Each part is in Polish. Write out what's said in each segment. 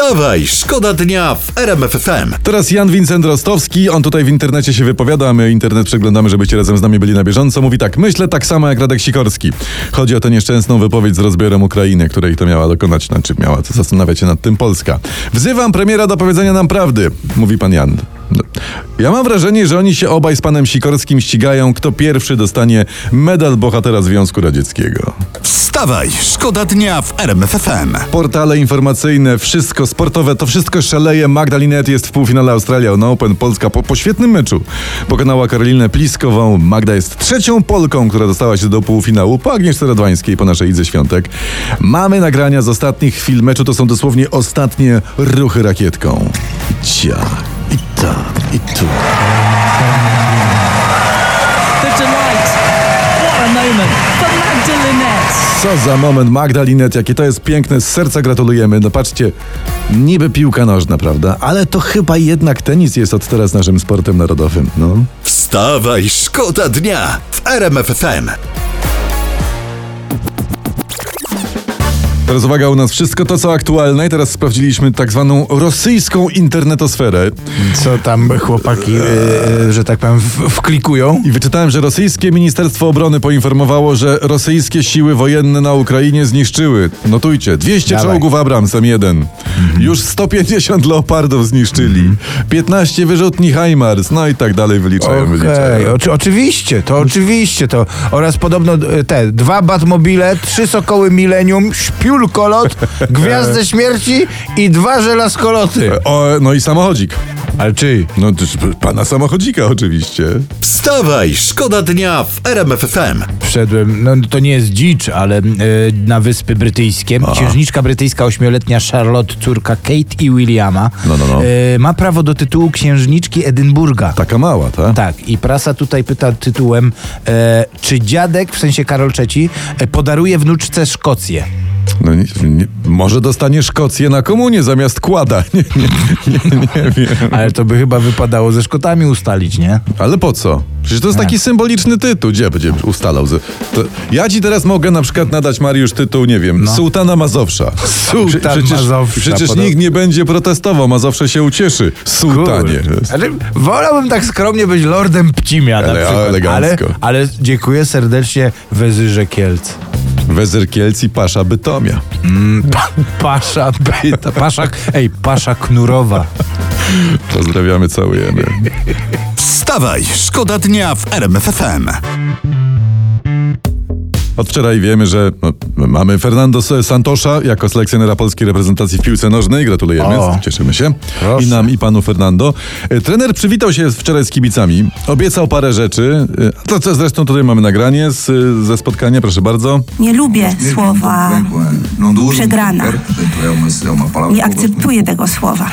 Wstawaj, szkoda dnia w RMF FM. Teraz Jan Wincent Rostowski, on tutaj w internecie się wypowiada, my internet przeglądamy, żebyście razem z nami byli na bieżąco. Mówi tak, myślę tak samo jak Radek Sikorski. Chodzi o tę nieszczęsną wypowiedź z rozbiorem Ukrainy, której to miała dokonać, znaczy miała to zastanawiać się nad tym Polska. Wzywam premiera do powiedzenia nam prawdy, mówi pan Jan. No. Ja mam wrażenie, że oni się obaj z panem Sikorskim ścigają, kto pierwszy dostanie medal bohatera Związku Radzieckiego. Wstawaj, szkoda dnia w RMF FM. Portale informacyjne, wszystko sportowe, to wszystko szaleje. Magdalinet jest w półfinale Australian Open. Polska po, po świetnym meczu pokonała Karolinę Pliskową. Magda jest trzecią Polką, która dostała się do półfinału po Agnieszce Radwańskiej, po naszej Idze Świątek. Mamy nagrania z ostatnich chwil meczu, to są dosłownie ostatnie ruchy rakietką. Cia, i tak, i tu. A. Co za moment, Magdalinet, jakie to jest piękne, z serca gratulujemy. No patrzcie, niby piłka nożna, prawda? Ale to chyba jednak tenis jest od teraz naszym sportem narodowym, no. Wstawaj, szkoda dnia w RMF Teraz uwaga, u nas wszystko to, co aktualne i teraz sprawdziliśmy tak zwaną rosyjską internetosferę. Co tam chłopaki, e, że tak powiem, w, wklikują? I wyczytałem, że rosyjskie Ministerstwo Obrony poinformowało, że rosyjskie siły wojenne na Ukrainie zniszczyły, notujcie, 200 Dawaj. czołgów Abramsem 1, już 150 leopardów zniszczyli, 15 wyrzutni HIMARS, no i tak dalej wyliczają, Okej, wyliczają. oczy- oczywiście, to oczywiście to. Oraz podobno e, te dwa Batmobile, trzy Sokoły Millennium, śpiulkolot, Gwiazdę Śmierci i dwa żelazkoloty. O, no i samochodzik. Ale czy? No też pana samochodzika oczywiście. Wstawaj, szkoda dnia w RMF FM. Wszedłem, no to nie jest dzicz, ale e, na Wyspy Brytyjskie. Księżniczka brytyjska, ośmioletnia Charlotte, córka Kate i Williama, No, no, no. E, ma prawo do tytułu księżniczki Edynburga. Taka mała, tak? Tak, i prasa tutaj pyta tytułem, e, czy dziadek, w sensie Karol III, podaruje wnuczce Szkocję? No nie, nie, może dostanie Szkocję na komunie zamiast kłada. Nie, nie, nie, nie wiem. Ale to by chyba wypadało ze Szkotami ustalić, nie? Ale po co? Przecież to jest taki symboliczny tytuł. Gdzie będzie ustalał? To ja ci teraz mogę na przykład nadać, Mariusz, tytuł, nie wiem, Sułtana Mazowsza. Sułtan przecież, Mazowsza, Przecież podobno. nikt nie będzie protestował. Mazowsze się ucieszy. Sułtanie. Kurde. Ale wolałbym tak skromnie być lordem Pcimia na Ale przykład. elegancko. Ale, ale dziękuję serdecznie Wezyrze Kielc. Wezyr Kielc i Pasza Bytomia. Pa, pasza, byta, pasza, ej, pasza Knurowa. Pozdrawiamy, całujemy. Wstawaj, szkoda dnia w RMF FM. Od wczoraj wiemy, że no, mamy Fernando Santosza jako selekcjonera polskiej reprezentacji w piłce nożnej. Gratulujemy, O. cieszymy się. Proszę. I nam, i panu Fernando. E, Trener przywitał się wczoraj z kibicami, obiecał parę rzeczy. E, To co zresztą tutaj mamy nagranie z, ze spotkania, proszę bardzo. Nie lubię słowa przegrana. Nie akceptuję tego słowa.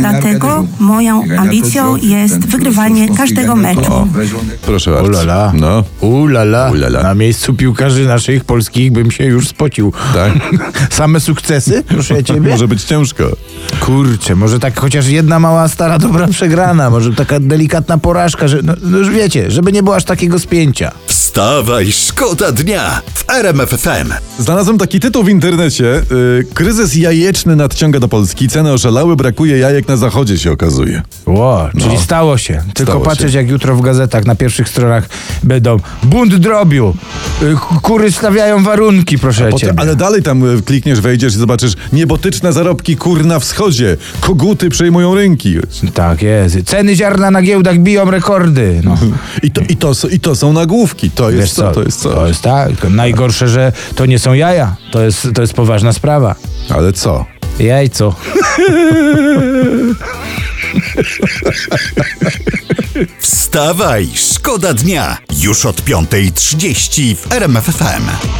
Dlatego moją ambicją jest wygrywanie każdego meczu. Proszę bardzo. Ulala. No, Ulala. Ulala. Na miejscu piłkarzy naszych polskich bym się już spocił. tak. Same sukcesy, proszę ciebie? Może być ciężko. Kurczę, może tak chociaż jedna mała, stara, dobra przegrana, może taka delikatna porażka, że, no, no już wiecie, żeby nie było aż takiego spięcia. Wstawaj, szkoda dnia w RMF FM. Znalazłem taki tytuł w internecie. Y, kryzys jajeczny nadciąga do Polski. Ceny oszalały, brakuje jajek na zachodzie się okazuje. Ło, czyli stało się. Tylko Stało patrzeć, się. jak jutro w gazetach na pierwszych stronach będą bunt drobiu, y, kury stawiają warunki, proszę cię. Ale dalej tam y, klikniesz, wejdziesz i zobaczysz niebotyczne zarobki kur na wschodzie. Koguty przejmują rynki. Tak jest. Ceny ziarna na giełdach biją rekordy. No. I to, i to, i to są nagłówki. To jest Wiesz co? To jest co? To jest tak. Najgorsze, że to nie są jaja. To jest, to jest poważna sprawa. Ale co? Jajco. Wstawaj, szkoda dnia. Już od 5.30 w RMF FM.